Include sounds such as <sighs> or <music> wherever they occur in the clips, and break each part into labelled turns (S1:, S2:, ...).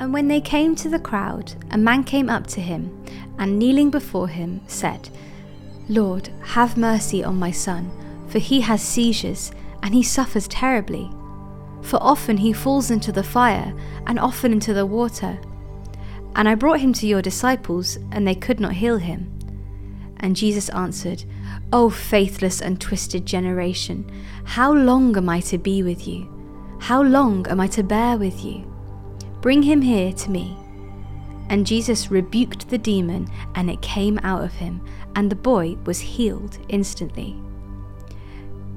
S1: And when they came to the crowd, a man came up to him, and kneeling before him, said, Lord, have mercy on my son, for he has seizures, and he suffers terribly. For often he falls into the fire, and often into the water. And I brought him to your disciples, and they could not heal him. And Jesus answered, O faithless and twisted generation, how long am I to be with you? How long am I to bear with you? Bring him here to me. And Jesus rebuked the demon, and it came out of him, and the boy was healed instantly.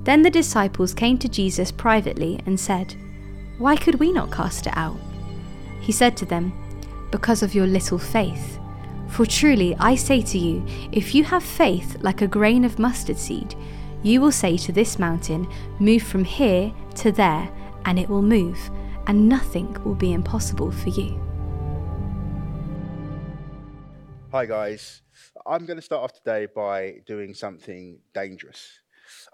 S1: Then the disciples came to Jesus privately and said, Why could we not cast it out? He said to them, Because of your little faith. For truly I say to you, if you have faith like a grain of mustard seed, you will say to this mountain, Move from here to there, and it will move and nothing will be impossible for you.
S2: Hi, guys. I'm going to start off today by doing something dangerous.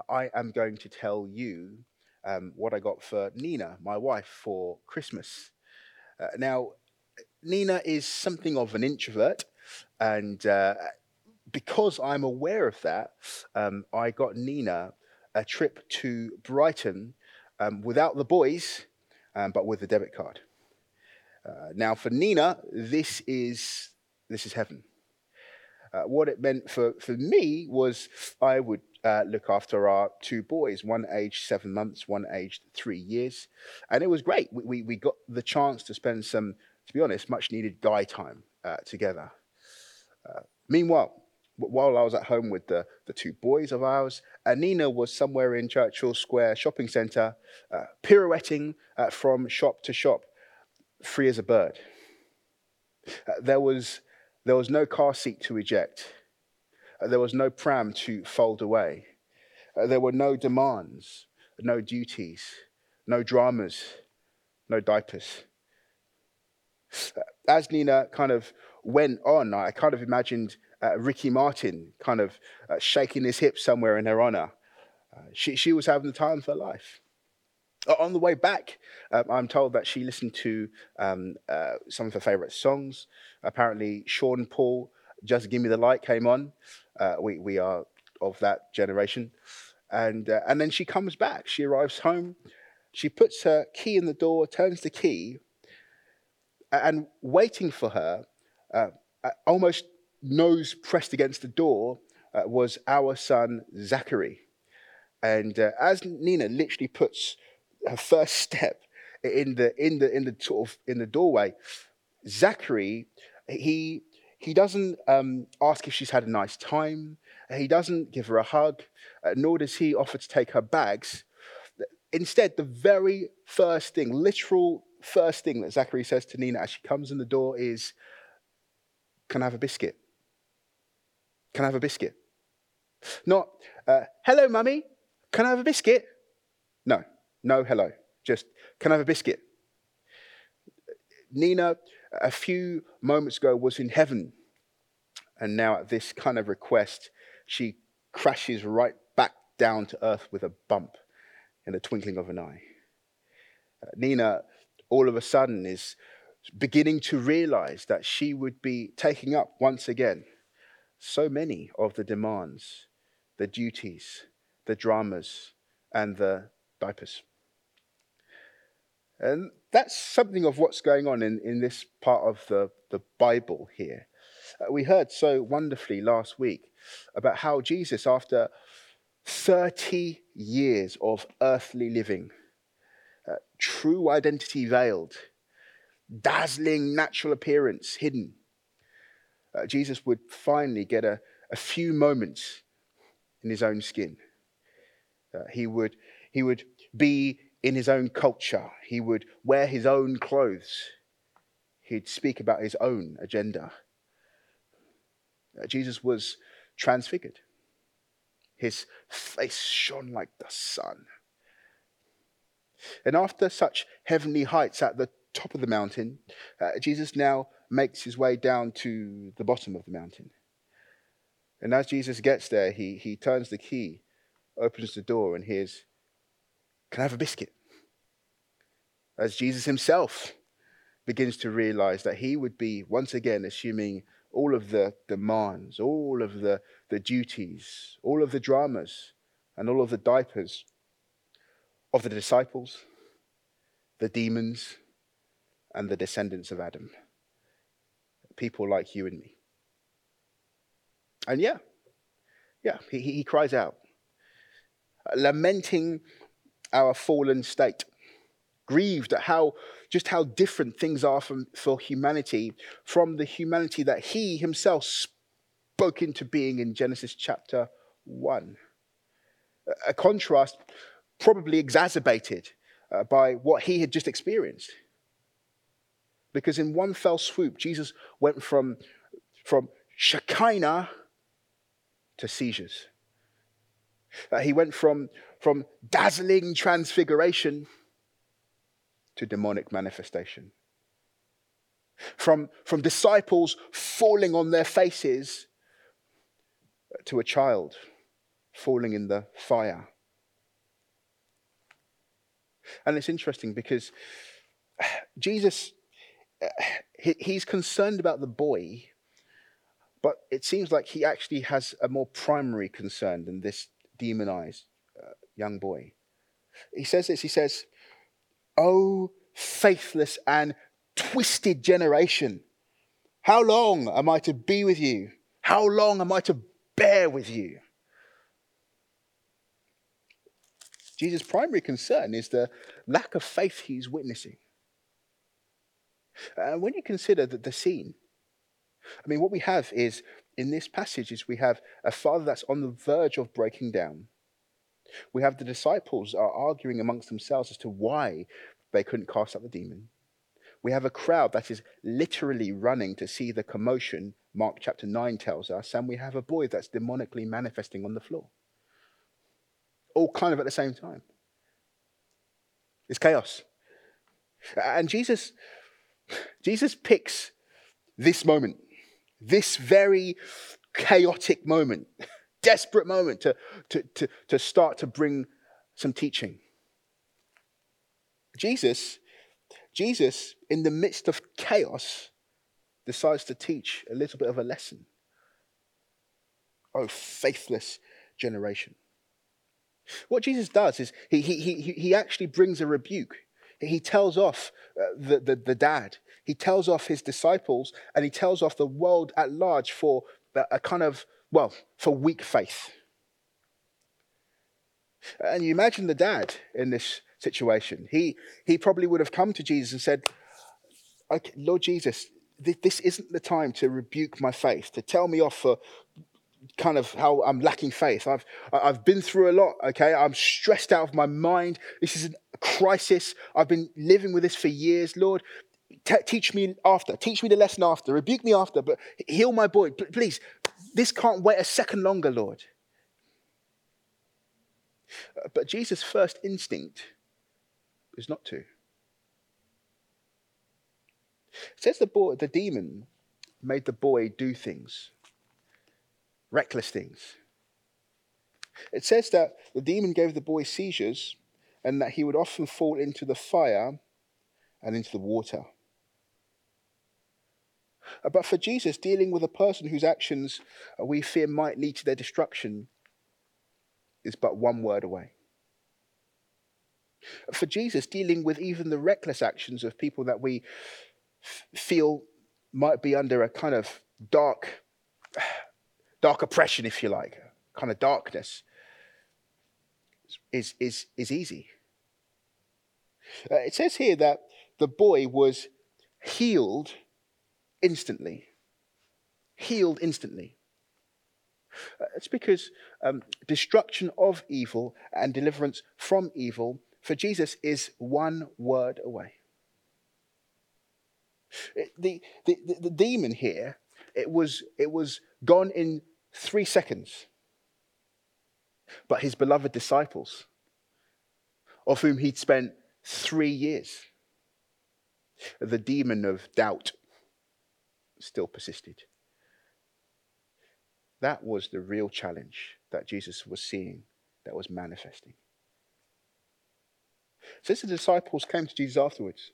S2: I am going to tell you um, what I got for Nina, my wife, for Christmas. Uh, now, Nina is something of an introvert, and uh, because I'm aware of that, um, I got Nina a trip to Brighton um, without the boys um, but with a debit card. Uh, now, for Nina, this is this is heaven. Uh, what it meant for, for me was I would uh, look after our two boys, one aged seven months, one aged three years. And it was great. We, we, we got the chance to spend some, to be honest, much needed guy time uh, together. Uh, meanwhile, while I was at home with the, the two boys of ours, uh, Nina was somewhere in Churchill Square shopping centre, uh, pirouetting uh, from shop to shop, free as a bird. Uh, there, was, there was no car seat to eject, uh, there was no pram to fold away, uh, there were no demands, no duties, no dramas, no diapers. As Nina kind of went on, I kind of imagined uh, Ricky Martin kind of uh, shaking his hips somewhere in her honor. Uh, she, she was having the time of her life. On the way back, um, I'm told that she listened to um, uh, some of her favorite songs. Apparently, Sean Paul, Just Give Me the Light came on. Uh, we, we are of that generation. And, uh, and then she comes back. She arrives home. She puts her key in the door, turns the key, and waiting for her, almost nose pressed against the door uh, was our son Zachary. And uh, as Nina literally puts her first <laughs> step in the in the in the sort of in the doorway, Zachary he he doesn't um, ask if she's had a nice time. He doesn't give her a hug, uh, nor does he offer to take her bags. Instead, the very first thing, literal first thing that Zachary says to Nina as she comes in the door is, "Can I have a biscuit?" Can I have a biscuit? Not, uh, hello, mummy, can I have a biscuit? No, no, hello. Just, can I have a biscuit? Nina, a few moments ago, was in heaven. And now, at this kind of request, she crashes right back down to earth with a bump in the twinkling of an eye. Uh, Nina, all of a sudden, is beginning to realize that she would be taking up once again so many of the demands, the duties, the dramas, and the diapers. And that's something of what's going on in, in this part of the, the Bible here. Uh, we heard so wonderfully last week about how Jesus, after 30 years of earthly living, uh, true identity veiled, dazzling natural appearance hidden, uh, Jesus would finally get a, a few moments in his own skin. Uh, he, would, he would be in his own culture. He would wear his own clothes. He'd speak about his own agenda. Uh, Jesus was transfigured. His face shone like the sun. And after such heavenly heights at the top of the mountain, uh, Jesus now makes his way down to the bottom of the mountain. And as Jesus gets there, he, he turns the key, opens the door, and hears, Can I have a biscuit? As Jesus himself begins to realize that he would be once again assuming all of the demands, all of the, the duties, all of the dramas, and all of the diapers of the disciples, the demons, and the descendants of Adam. People like you and me. And yeah, yeah, he, he cries out, lamenting our fallen state, grieved at how just how different things are from, for humanity from the humanity that he himself spoke into being in Genesis chapter 1. A contrast probably exacerbated uh, by what he had just experienced. Because in one fell swoop, Jesus went from, from Shekinah to seizures. Uh, he went from, from dazzling transfiguration to demonic manifestation. From, from disciples falling on their faces to a child falling in the fire. And it's interesting because Jesus, <sighs> he's concerned about the boy but it seems like he actually has a more primary concern than this demonized uh, young boy. He says this He says, Oh, faithless and twisted generation, how long am I to be with you? How long am I to bear with you? Jesus' primary concern is the lack of faith he's witnessing. And when you consider that the scene, I mean, what we have is in this passage is we have a father that's on the verge of breaking down. We have the disciples are arguing amongst themselves as to why they couldn't cast out the demon. We have a crowd that is literally running to see the commotion, Mark chapter 9 tells us, and we have a boy that's demonically manifesting on the floor. All kind of at the same time. It's chaos. And Jesus, Jesus picks this moment this very chaotic moment, <laughs> desperate moment to, to, to, to start to bring some teaching. Jesus, Jesus, in the midst of chaos, decides to teach a little bit of a lesson. Oh, faithless generation. What Jesus does is he, he, he, he actually brings a rebuke. He tells off uh, the, the, the dad. He tells off his disciples and he tells off the world at large for a kind of, well, for weak faith. And you imagine the dad in this situation. He, he probably would have come to Jesus and said, okay, Lord Jesus, this isn't the time to rebuke my faith, to tell me off for kind of how I'm lacking faith. I've, I've been through a lot, okay? I'm stressed out of my mind. This is a crisis. I've been living with this for years. Lord, t- teach me after. Teach me the lesson after. Rebuke me after, but heal my boy. P- please, this can't wait a second longer, Lord. Uh, but Jesus' first instinct is not to. It says the boy, the demon made the boy do things reckless things. It says that the demon gave the boy seizures and that he would often fall into the fire and into the water. Uh, but for Jesus, dealing with a person whose actions uh, we fear might lead to their destruction is but one word away. For Jesus, dealing with even the reckless actions of people that we feel might be under a kind of dark <sighs> dark oppression, if you like, kind of darkness, is, is, is easy. Uh, it says here that the boy was healed instantly. Healed instantly. Uh, it's because um, destruction of evil and deliverance from evil for Jesus is one word away. The, the, the, the demon here, it was, it was gone in three seconds. But his beloved disciples, of whom he'd spent three years, the demon of doubt still persisted. That was the real challenge that Jesus was seeing, that was manifesting. Since the disciples came to Jesus afterwards,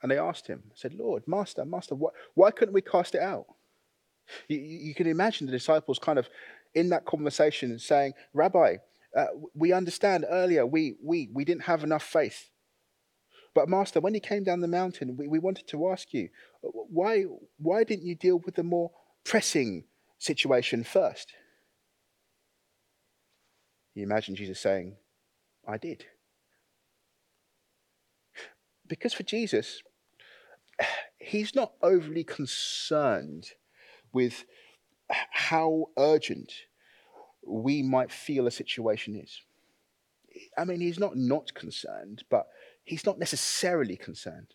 S2: And they asked him, said, Lord, Master, Master, why, why couldn't we cast it out? You, you, can imagine the disciples kind of in that conversation saying, Rabbi, uh, we understand earlier we, we, we didn't have enough faith. But, Master, when you came down the mountain, we, we wanted to ask you, why, why didn't you deal with the more pressing situation first? You imagine Jesus saying, I did. Because for Jesus, <sighs> he's not overly concerned with how urgent we might feel a situation is. I mean, he's not not concerned, but he's not necessarily concerned.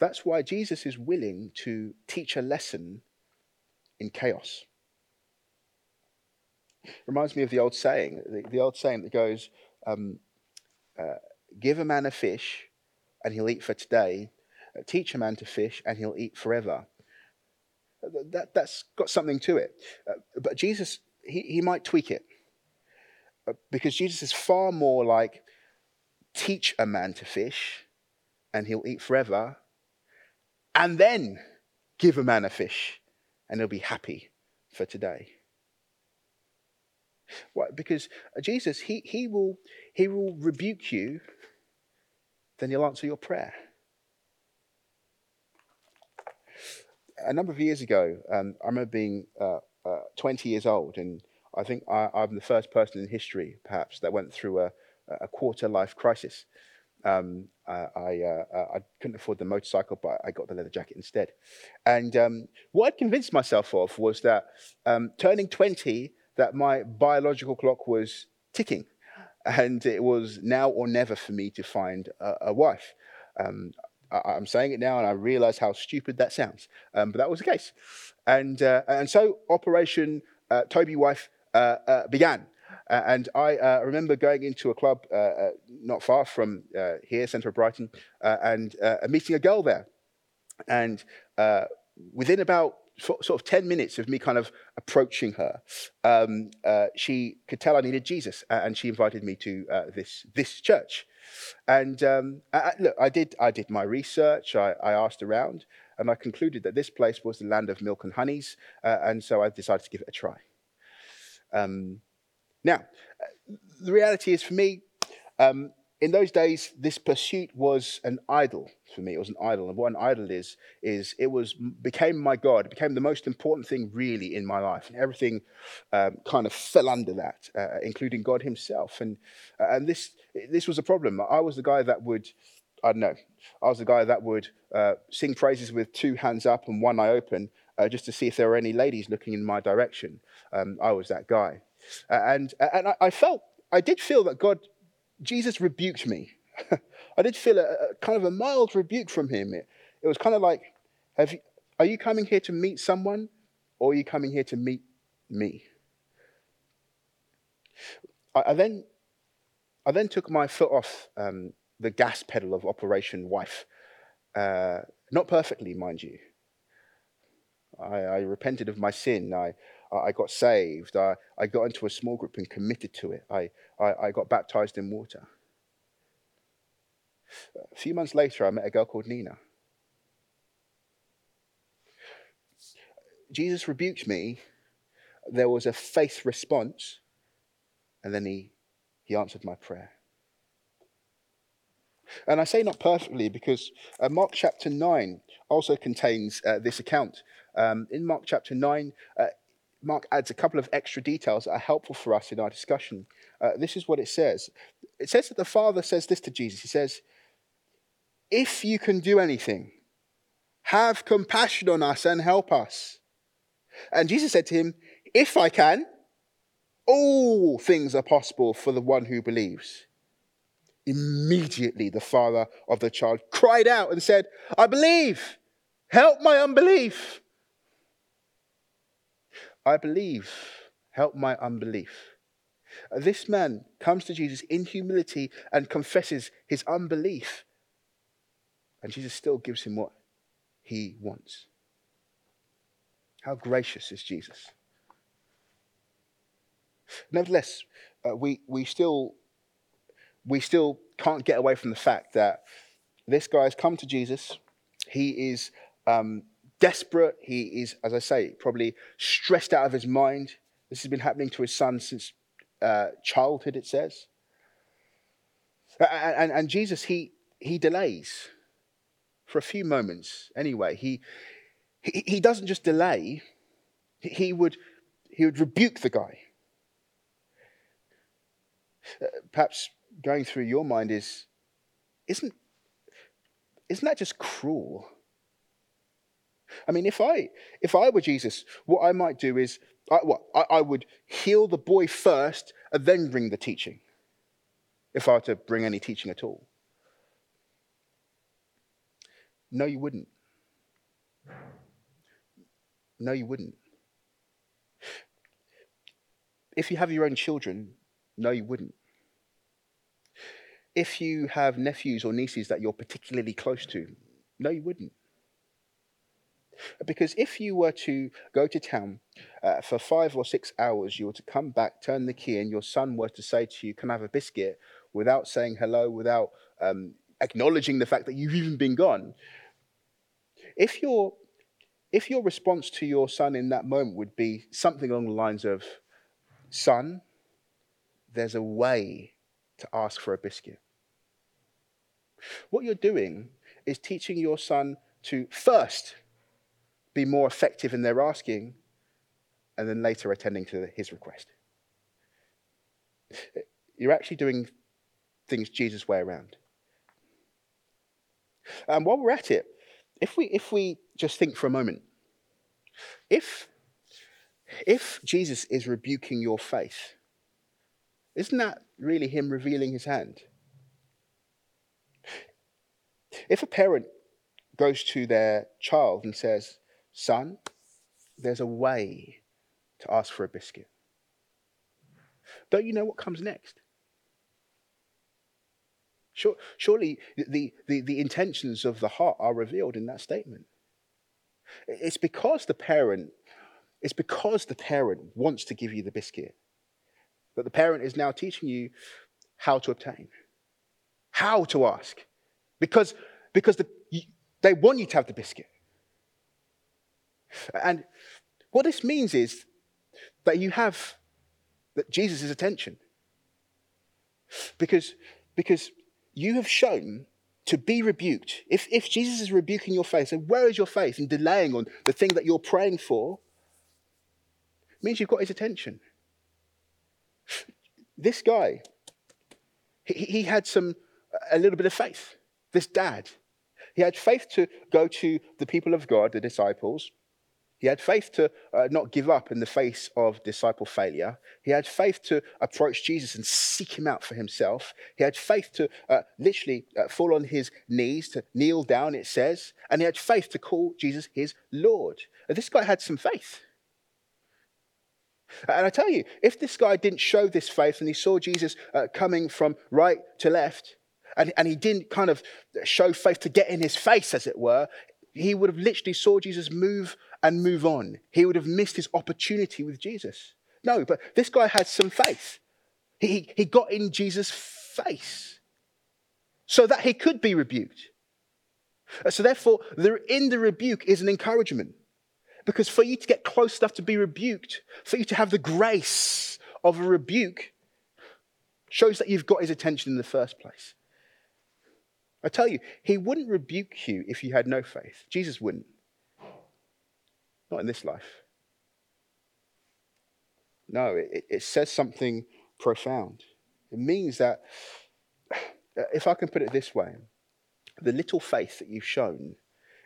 S2: That's why Jesus is willing to teach a lesson in chaos. Reminds me of the old saying, the, the old saying that goes, um, uh, "Give a man a fish, and he'll eat for today. Teach a man to fish, and he'll eat forever." That, that's got something to it. Uh, but Jesus, he, he might tweak it. Uh, because Jesus is far more like teach a man to fish and he'll eat forever, and then give a man a fish and he'll be happy for today. Why? Because uh, Jesus, he, he, will, he will rebuke you, then he'll answer your prayer. a number of years ago, um, I remember being uh, uh, 20 years old, and I think I, am the first person in history, perhaps, that went through a, a quarter life crisis. Um, I, uh, I couldn't afford the motorcycle, but I got the leather jacket instead. And um, what I'd convinced myself of was that um, turning 20, that my biological clock was ticking, and it was now or never for me to find a, a wife. I, am saying it now, and I realize how stupid that sounds, um, but that was the case. And uh, and so Operation uh, Toby Wife uh, uh began. and I uh, remember going into a club uh, not far from here, centre of Brighton, and meeting a girl there. And within about sort of 10 minutes of me kind of approaching her, um, uh, she could tell I needed Jesus, and she invited me to uh, this, this church. And um, I, look, I did, I did my research, I, I, asked around, and I concluded that this place was the land of milk and honeys, uh, and so I decided to give it a try. Um, now, the reality is for me, um, in those days, this pursuit was an idol for me. It was an idol, and what an idol is is it was became my god. It became the most important thing really in my life, and everything um, kind of fell under that, uh, including God Himself. And uh, and this this was a problem. I was the guy that would. I don't know. I was the guy that would uh, sing praises with two hands up and one eye open, uh, just to see if there were any ladies looking in my direction. Um, I was that guy, and and I, I felt I did feel that God Jesus rebuked me. <laughs> I did feel a, a, kind of a mild rebuke from him. It, it was kind of like, you, are you coming here to meet someone or are you coming here to meet me? I, I then, I then took my foot off um, the gas pedal of Operation Wife. Uh, not perfectly, mind you. I, I, repented of my sin. I, I got saved. I, I got into a small group and committed to it. I, I, I got baptized in water. A few months later, I met a girl called Nina. Jesus rebuked me. There was a faith response, and then he, he answered my prayer. And I say not perfectly because uh, Mark chapter 9 also contains uh, this account. Um, in Mark chapter 9, uh, Mark adds a couple of extra details that are helpful for us in our discussion. Uh, this is what it says it says that the Father says this to Jesus He says, If you can do anything, have compassion on us and help us. And Jesus said to him, If I can, all things are possible for the one who believes. Immediately, the father of the child cried out and said, I believe, help my unbelief. I believe, help my unbelief. Uh, this man comes to Jesus in humility and confesses his unbelief. And Jesus still gives him what he wants. How gracious is Jesus? Nevertheless, uh, we, we, still, we still can't get away from the fact that this guy has come to Jesus. He is um, desperate. He is, as I say, probably stressed out of his mind. This has been happening to his son since uh, childhood, it says. And, and, and Jesus, he, he delays for a few moments anyway. He, he, he doesn't just delay, he would, he would rebuke the guy. Uh, perhaps going through your mind is isn't, isn't that just cruel? I mean, if I, if I were Jesus, what I might do is I, what, I, I would heal the boy first and then bring the teaching, if I were to bring any teaching at all. No, you wouldn't. No, you wouldn't. If you have your own children, no, you wouldn't. If you have nephews or nieces that you're particularly close to, no, you wouldn't. Because if you were to go to town uh, for five or six hours, you were to come back, turn the key, and your son were to say to you, Can I have a biscuit? without saying hello, without um, acknowledging the fact that you've even been gone. If your, if your response to your son in that moment would be something along the lines of, Son, there's a way to ask for a biscuit. What you're doing is teaching your son to first be more effective in their asking and then later attending to his request. You're actually doing things Jesus' way around. And while we're at it, if we, if we just think for a moment, if, if Jesus is rebuking your faith, isn't that really him revealing his hand? If a parent goes to their child and says, Son, there's a way to ask for a biscuit. Don't you know what comes next? Surely the, the, the intentions of the heart are revealed in that statement. It's because the parent, it's because the parent wants to give you the biscuit that the parent is now teaching you how to obtain, how to ask, because, because the, they want you to have the biscuit. And what this means is that you have that Jesus' attention. Because, because you have shown to be rebuked. If, if Jesus is rebuking your faith, and where is your faith? And delaying on the thing that you're praying for, means you've got his attention. This guy, he, he had some, a little bit of faith. This dad, he had faith to go to the people of God, the disciples, he had faith to uh, not give up in the face of disciple failure. He had faith to approach Jesus and seek him out for himself. He had faith to uh, literally uh, fall on his knees, to kneel down, it says. And he had faith to call Jesus his Lord. And this guy had some faith. And I tell you, if this guy didn't show this faith and he saw Jesus uh, coming from right to left, and, and he didn't kind of show faith to get in his face, as it were, he would have literally saw Jesus move and move on. He would have missed his opportunity with Jesus. No, but this guy had some faith. He, he got in Jesus' face so that he could be rebuked. Uh, so, therefore, in the rebuke is an encouragement. Because for you to get close enough to be rebuked, for you to have the grace of a rebuke, shows that you've got his attention in the first place. I tell you, he wouldn't rebuke you if you had no faith. Jesus wouldn't. Not in this life. No, it, it says something profound. It means that, <sighs> if I can put it this way, the little faith that you've shown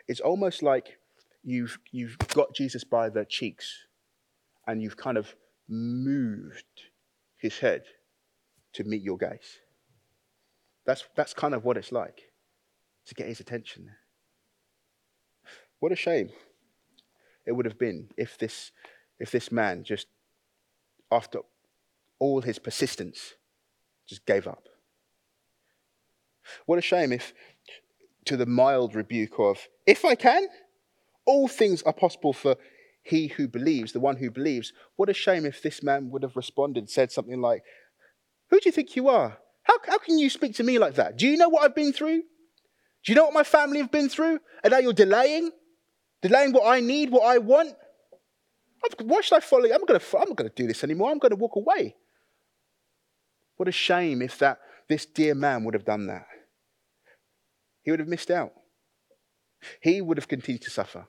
S2: is almost like you've, you've got Jesus by the cheeks and you've kind of moved his head to meet your gaze. That's, that's kind of what it's like to get his attention. What a shame it would have been if this, if this man just, after all his persistence, just gave up. What a shame if, to the mild rebuke of, if I can, all things are possible for he who believes, the one who believes. What a shame if this man would have responded, said something like, Who do you think you are? How, how can you speak to me like that? Do you know what I've been through? Do you know what my family have been through? And now you're delaying? Delaying what I need, what I want? Why should I follow you? I'm, I'm not going to do this anymore. I'm going to walk away. What a shame if that this dear man would have done that. He would have missed out. He would have continued to suffer.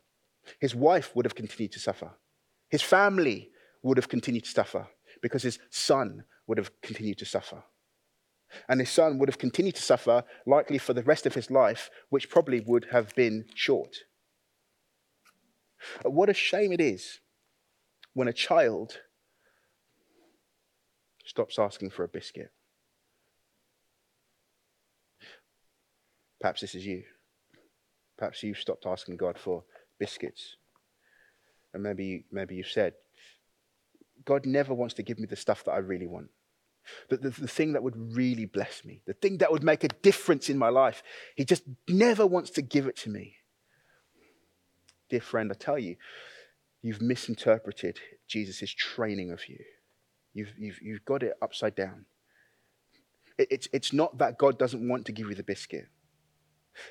S2: His wife would have continued to suffer. His family would have continued to suffer because his son would have continued to suffer. And his son would have continued to suffer, likely for the rest of his life, which probably would have been short. What a shame it is when a child stops asking for a biscuit. Perhaps this is you. Perhaps you've stopped asking God for biscuits. And maybe, you, maybe you've said, God never wants to give me the stuff that I really want. The, the, the thing that would really bless me, the thing that would make a difference in my life. He just never wants to give it to me. Dear friend, I tell you, you've misinterpreted Jesus' training of you. You've, you've, you've got it upside down. It, it's, it's not that God doesn't want to give you the biscuit.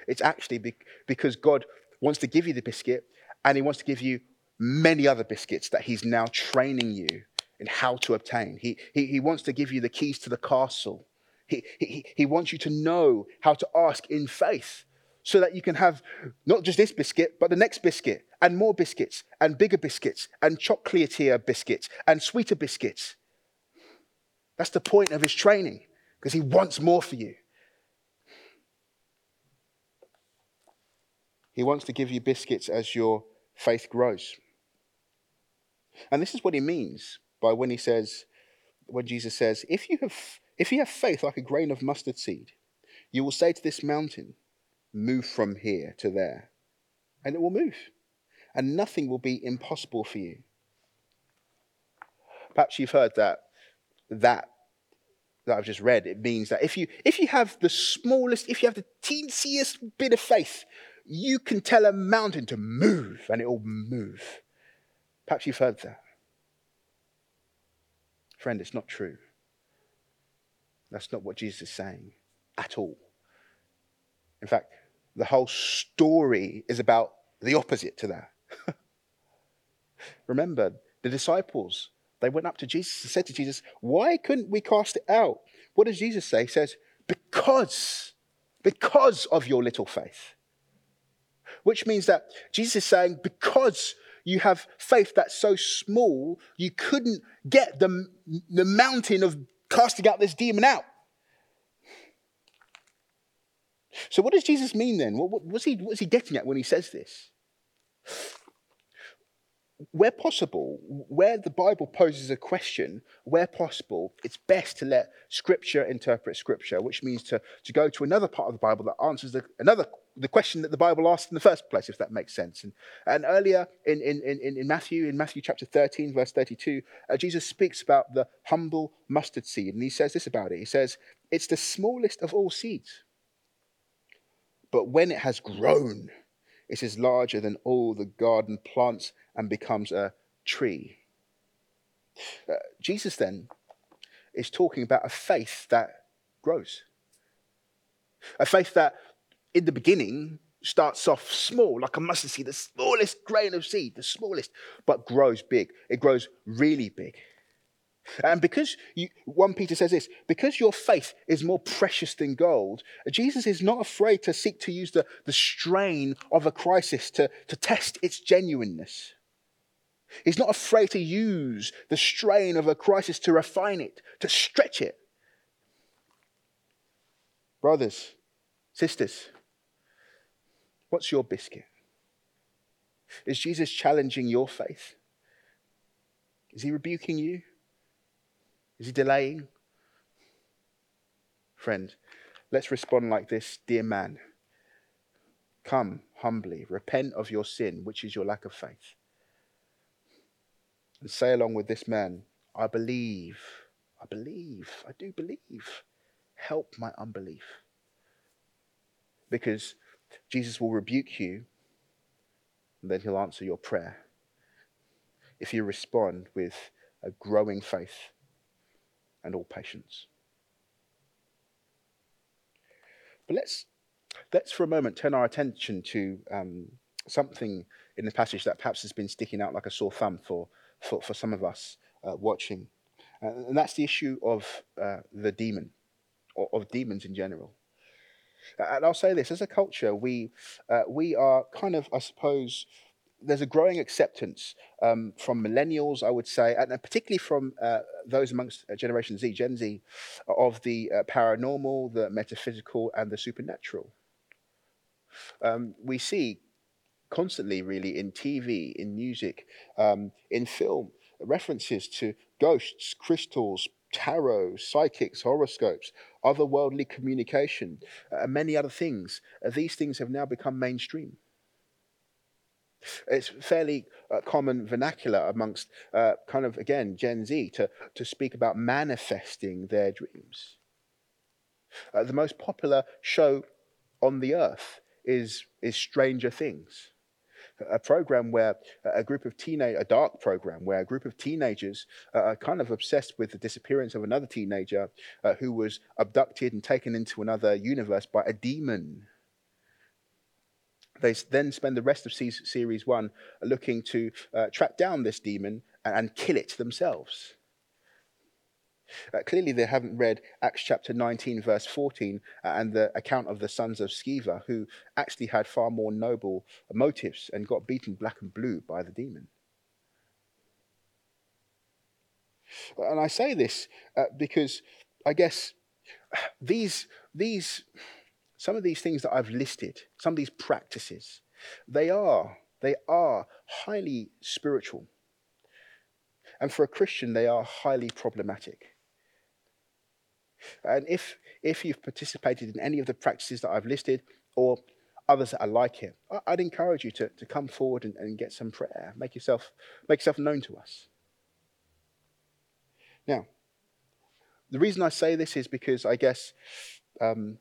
S2: It's actually be, because God wants to give you the biscuit and he wants to give you many other biscuits that he's now training you in how to obtain. He, he, he wants to give you the keys to the castle. He, he, he wants you to know how to ask in faith so that you can have not just this biscuit, but the next biscuit, and more biscuits, and bigger biscuits, and chocolatier biscuits, and sweeter biscuits. That's the point of his training, because he wants more for you. He wants to give you biscuits as your faith grows. And this is what he means by when he says, when Jesus says, if you have if you have faith like a grain of mustard seed, you will say to this mountain, move from here to there, and it will move, and nothing will be impossible for you. Perhaps you've heard that that that I've just read. It means that if you if you have the smallest, if you have the teensiest bit of faith, you can tell a mountain to move, and it will move. Perhaps you've heard that. Friend, it's not true. That's not what Jesus is saying at all. In fact, the whole story is about the opposite to that. <laughs> Remember, the disciples, they went up to Jesus and said to Jesus, Why couldn't we cast it out? What does Jesus say? He says, Because, because of your little faith. Which means that Jesus is saying, Because you have faith that's so small, you couldn't get the, the mountain of casting out this demon out. So, what does Jesus mean then? What, what, what's, he, what's he getting at when he says this? Where possible, where the Bible poses a question, where possible, it's best to let Scripture interpret Scripture, which means to, to go to another part of the Bible that answers the, another the question that the Bible asked in the first place, if that makes sense. And, and earlier in, in, in, in Matthew, in Matthew chapter 13, verse 32, uh, Jesus speaks about the humble mustard seed. And he says this about it. He says, It's the smallest of all seeds. But when it has grown, it is larger than all the garden plants and becomes a tree. Uh, Jesus then is talking about a faith that grows. A faith that in the beginning starts off small, like a mustard seed, the smallest grain of seed, the smallest, but grows big. It grows really big. And because you, 1 Peter says this, because your faith is more precious than gold, Jesus is not afraid to seek to use the, the strain of a crisis to, to test its genuineness. He's not afraid to use the strain of a crisis to refine it, to stretch it. Brothers, sisters, What's your biscuit? Is Jesus challenging your faith? Is he rebuking you? Is he delaying? Friend, let's respond like this Dear man, come humbly, repent of your sin, which is your lack of faith. And say along with this man, I believe, I believe, I do believe. Help my unbelief. Because Jesus will rebuke you, and then he'll answer your prayer. If you respond with a growing faith and all patience. But let's, let's for a moment turn our attention to um, something in the passage that perhaps has been sticking out like a sore thumb for, for, for some of us uh, watching. Uh, and that's the issue of uh, the demon, or of demons in general. And I'll say this as a culture, we, uh, we are kind of, I suppose, there's a growing acceptance um, from millennials, I would say, and particularly from uh, those amongst uh, Generation Z, Gen Z, of the uh, paranormal, the metaphysical, and the supernatural. Um, we see constantly, really, in TV, in music, um, in film, references to ghosts, crystals, tarot, psychics, horoscopes, otherworldly communication, and uh, many other things. Uh, these things have now become mainstream. It's fairly uh, common vernacular amongst uh, kind of, again, Gen Z to, to speak about manifesting their dreams. Uh, the most popular show on the earth is, is Stranger Things a program where a group of teenage, a dark program where a group of teenagers uh, are kind of obsessed with the disappearance of another teenager uh, who was abducted and taken into another universe by a demon. They then spend the rest of series one looking to uh, track down this demon and, and kill it themselves. Uh, clearly, they haven't read Acts chapter 19, verse 14, uh, and the account of the sons of Sceva, who actually had far more noble motives and got beaten black and blue by the demon. And I say this uh, because I guess these, these, some of these things that I've listed, some of these practices, they are, they are highly spiritual. And for a Christian, they are highly problematic. And if, if you've participated in any of the practices that I've listed or others that are like it, I'd encourage you to, to come forward and, and get some prayer. Make yourself, make yourself known to us. Now, the reason I say this is because I guess um,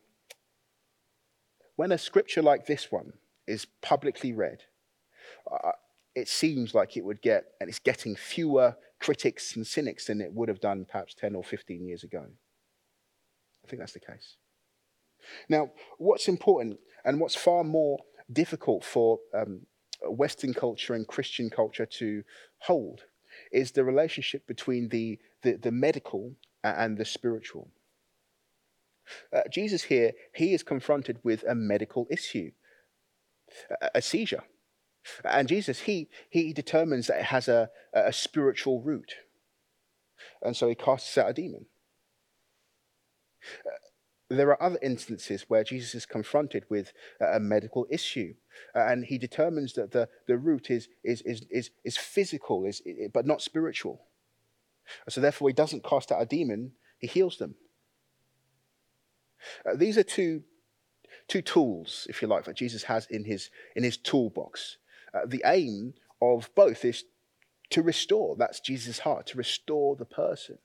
S2: when a scripture like this one is publicly read, uh, it seems like it would get, and it's getting fewer critics and cynics than it would have done perhaps 10 or 15 years ago. I think that's the case. Now, what's important and what's far more difficult for um, Western culture and Christian culture to hold is the relationship between the, the, the medical and the spiritual. Uh, Jesus here, he is confronted with a medical issue, a, a seizure. And Jesus, he, he determines that it has a, a spiritual root. And so he casts out a demon. Uh, there are other instances where Jesus is confronted with a medical issue, uh, and he determines that the, the root is, is, is, is, is physical, is, but not spiritual. So, therefore, he doesn't cast out a demon, he heals them. Uh, these are two, two tools, if you like, that Jesus has in his, in his toolbox. Uh, the aim of both is to restore. That's Jesus' heart, to restore the person.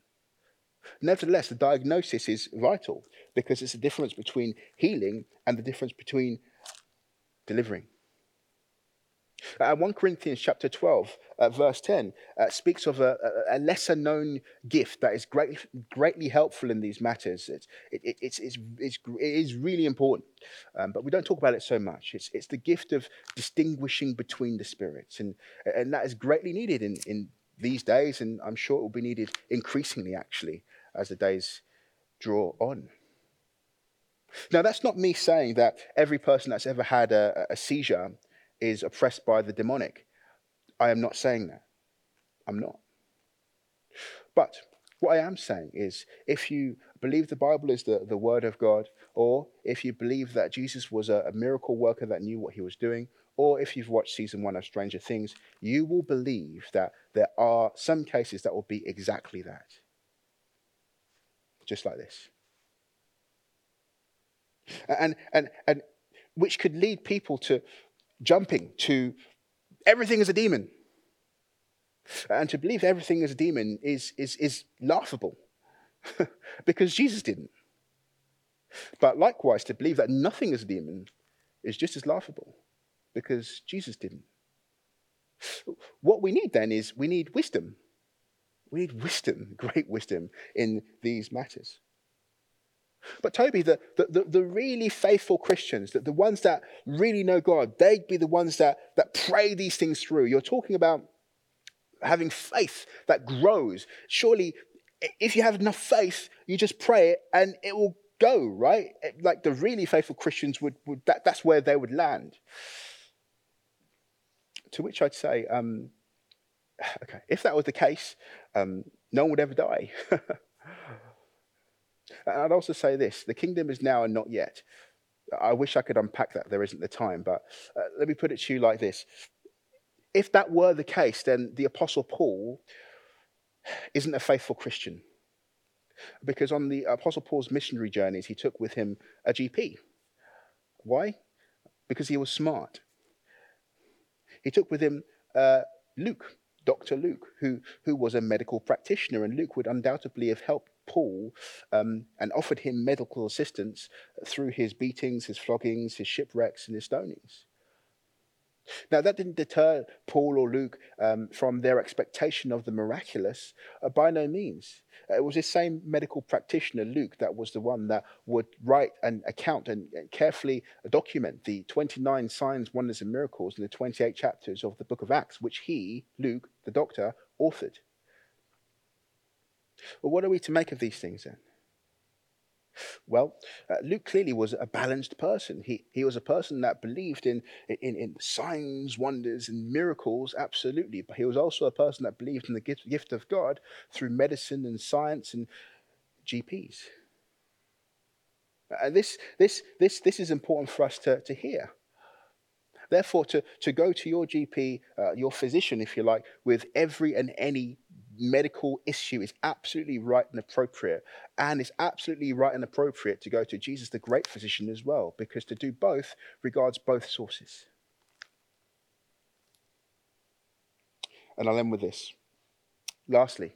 S2: Nevertheless, the diagnosis is vital because it's the difference between healing and the difference between delivering. Uh, 1 Corinthians chapter 12, uh, verse 10, uh, speaks of a, a, lesser known gift that is great, greatly helpful in these matters. It's, it, it, it's, it's, it's, it is really important, um, but we don't talk about it so much. It's, it's the gift of distinguishing between the spirits, and, and that is greatly needed in, in these days, and I'm sure it will be needed increasingly actually as the days draw on. Now, that's not me saying that every person that's ever had a, a seizure is oppressed by the demonic. I am not saying that. I'm not. But what I am saying is if you believe the Bible is the, the Word of God, or if you believe that Jesus was a, a miracle worker that knew what he was doing, or if you've watched season one of Stranger Things, you will believe that there are some cases that will be exactly that just like this. And, and, and which could lead people to jumping to everything is a demon. And to believe everything is a demon is, is, is laughable <laughs> because Jesus didn't. But likewise, to believe that nothing is a demon is just as laughable because Jesus didn't. What we need then is we need wisdom we need wisdom, <laughs> great wisdom in these matters. But Toby, the, the, the, really faithful Christians, the, the ones that really know God, they'd be the ones that, that pray these things through. You're talking about having faith that grows. Surely, if you have enough faith, you just pray it and it will go, right? Like the really faithful Christians would, would that, that's where they would land. To which I'd say, um, <sighs> okay, if that was the case, um, no one would ever die. <laughs> And I'd also say this the kingdom is now and not yet. I wish I could unpack that. There isn't the time. But uh, let me put it to you like this If that were the case, then the Apostle Paul isn't a faithful Christian. Because on the Apostle Paul's missionary journeys, he took with him a GP. Why? Because he was smart. He took with him uh, Luke, Dr. Luke, who, who was a medical practitioner, and Luke would undoubtedly have helped Paul um, and offered him medical assistance through his beatings, his floggings, his shipwrecks, and his stonings. Now, that didn't deter Paul or Luke um, from their expectation of the miraculous, uh, by no means. It was this same medical practitioner, Luke, that was the one that would write and account and carefully document the 29 signs, wonders, and miracles in the 28 chapters of the book of Acts, which he, Luke, the doctor, authored. Well, what are we to make of these things then? Well, uh, Luke clearly was a balanced person. He, he was a person that believed in, in, in signs, wonders, and miracles, absolutely. But he was also a person that believed in the gift, gift of God through medicine and science and GPs. And this, this, this, this is important for us to, to hear. Therefore, to, to go to your GP, uh, your physician, if you like, with every and any medical issue is absolutely right and appropriate. And it's absolutely right and appropriate to go to Jesus, the great physician, as well, because to do both regards both sources. And I'll end with this. Lastly,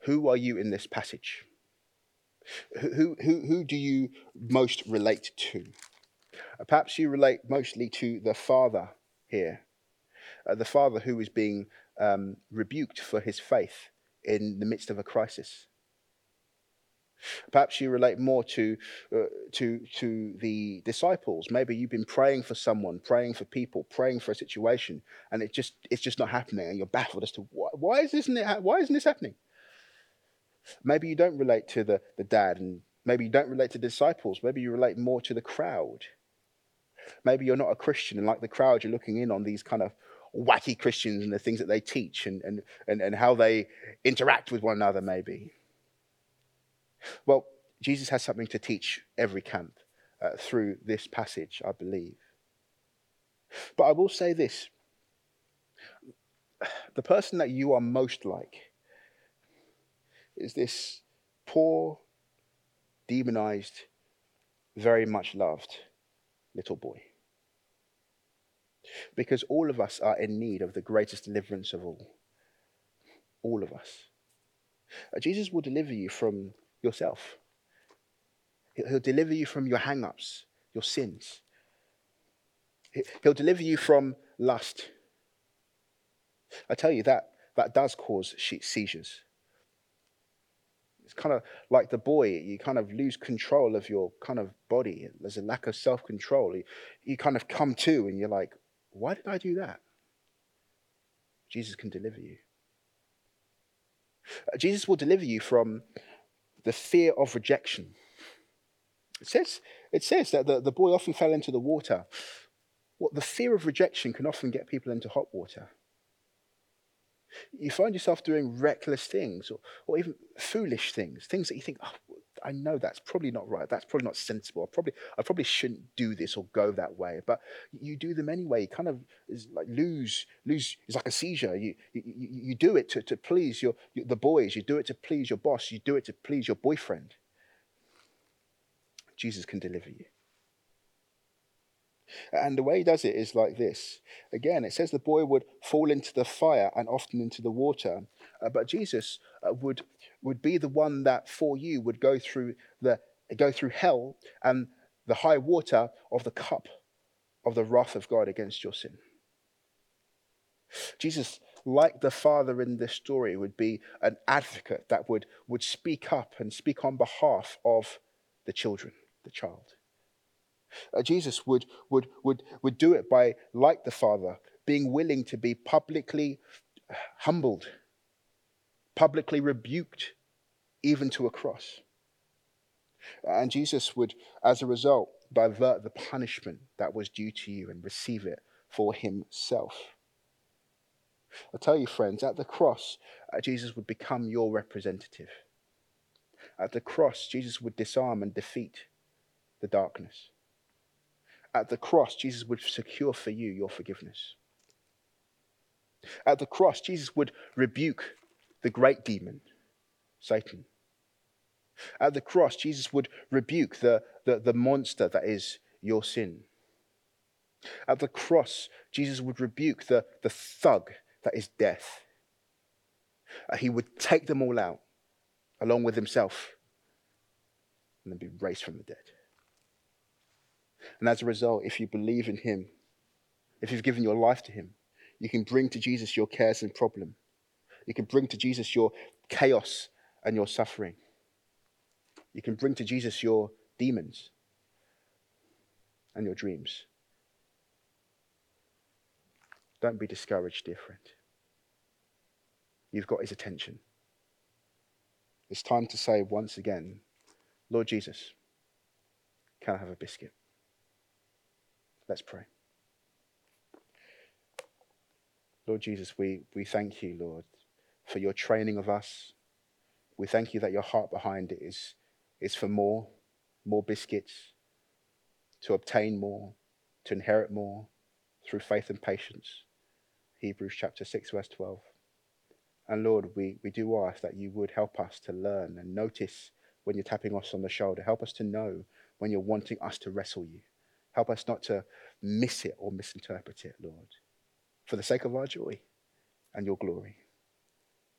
S2: who are you in this passage? Who, who, who do you most relate to? Uh, perhaps you relate mostly to the Father here, uh, the Father who is being um, rebuked for his faith in the midst of a crisis. Perhaps you relate more to, uh, to, to the disciples. Maybe you've been praying for someone, praying for people, praying for a situation, and it just, it's just not happening, and you're baffled as to why, why, is this, why isn't this happening? Maybe you don't relate to the, the dad, and maybe you don't relate to disciples. Maybe you relate more to the crowd. Maybe you're not a Christian, and like the crowd, you're looking in on these kind of wacky Christians and the things that they teach and, and, and, and how they interact with one another, maybe. Well, Jesus has something to teach every camp uh, through this passage, I believe. But I will say this <sighs> the person that you are most like is this poor, demonized, very much loved little boy. Because all of us are in need of the greatest deliverance of all. All of us. Uh, Jesus will deliver you from yourself. He'll deliver you from your hang ups, your sins. He'll deliver you from lust. I tell you that that does cause seizures. It's kind of like the boy, you kind of lose control of your kind of body. There's a lack of self control. You, you kind of come to and you're like, why did I do that? Jesus can deliver you. Uh, Jesus will deliver you from the fear of rejection. It says, it says that the, the boy often fell into the water. What the fear of rejection can often get people into hot water. You find yourself doing reckless things or, or even foolish things, things that you think, oh, I know that's probably not right. That's probably not sensible. I probably, I probably shouldn't do this or go that way. But you do them anyway. You kind of is like lose, lose. It's like a seizure. You, you, you do it to, to please your, the boys. You do it to please your boss. You do it to please your boyfriend. Jesus can deliver you. And the way he does it is like this. Again, it says the boy would fall into the fire and often into the water. Uh, but Jesus uh, would would be the one that for you would go through the go through hell and the high water of the cup of the wrath of God against your sin. Jesus, like the Father in this story, would be an advocate that would, would speak up and speak on behalf of the children, the child. Uh, Jesus would, would, would, would do it by, like the Father, being willing to be publicly humbled, publicly rebuked, even to a cross. And Jesus would, as a result, divert the punishment that was due to you and receive it for himself. I tell you, friends, at the cross, uh, Jesus would become your representative. At the cross, Jesus would disarm and defeat the darkness. At the cross, Jesus would secure for you your forgiveness. At the cross, Jesus would rebuke the great demon, Satan. At the cross, Jesus would rebuke the, the, the monster that is your sin. At the cross, Jesus would rebuke the, the thug that is death. Uh, he would take them all out along with himself and then be raised from the dead. And as a result, if you believe in him, if you've given your life to him, you can bring to Jesus your cares and problem. You can bring to Jesus your chaos and your suffering. You can bring to Jesus your demons and your dreams. Don't be discouraged, dear friend. You've got his attention. It's time to say once again, Lord Jesus, can I have a biscuit? Let's pray. Lord Jesus, we, we thank you, Lord, for your training of us. We thank you that your heart behind it is, is for more, more biscuits, to obtain more, to inherit more through faith and patience. Hebrews chapter 6, verse 12. And Lord, we, we do ask that you would help us to learn and notice when you're tapping us on the shoulder. Help us to know when you're wanting us to wrestle you. Help us not to miss it or misinterpret it, Lord, for the sake of our joy and your glory.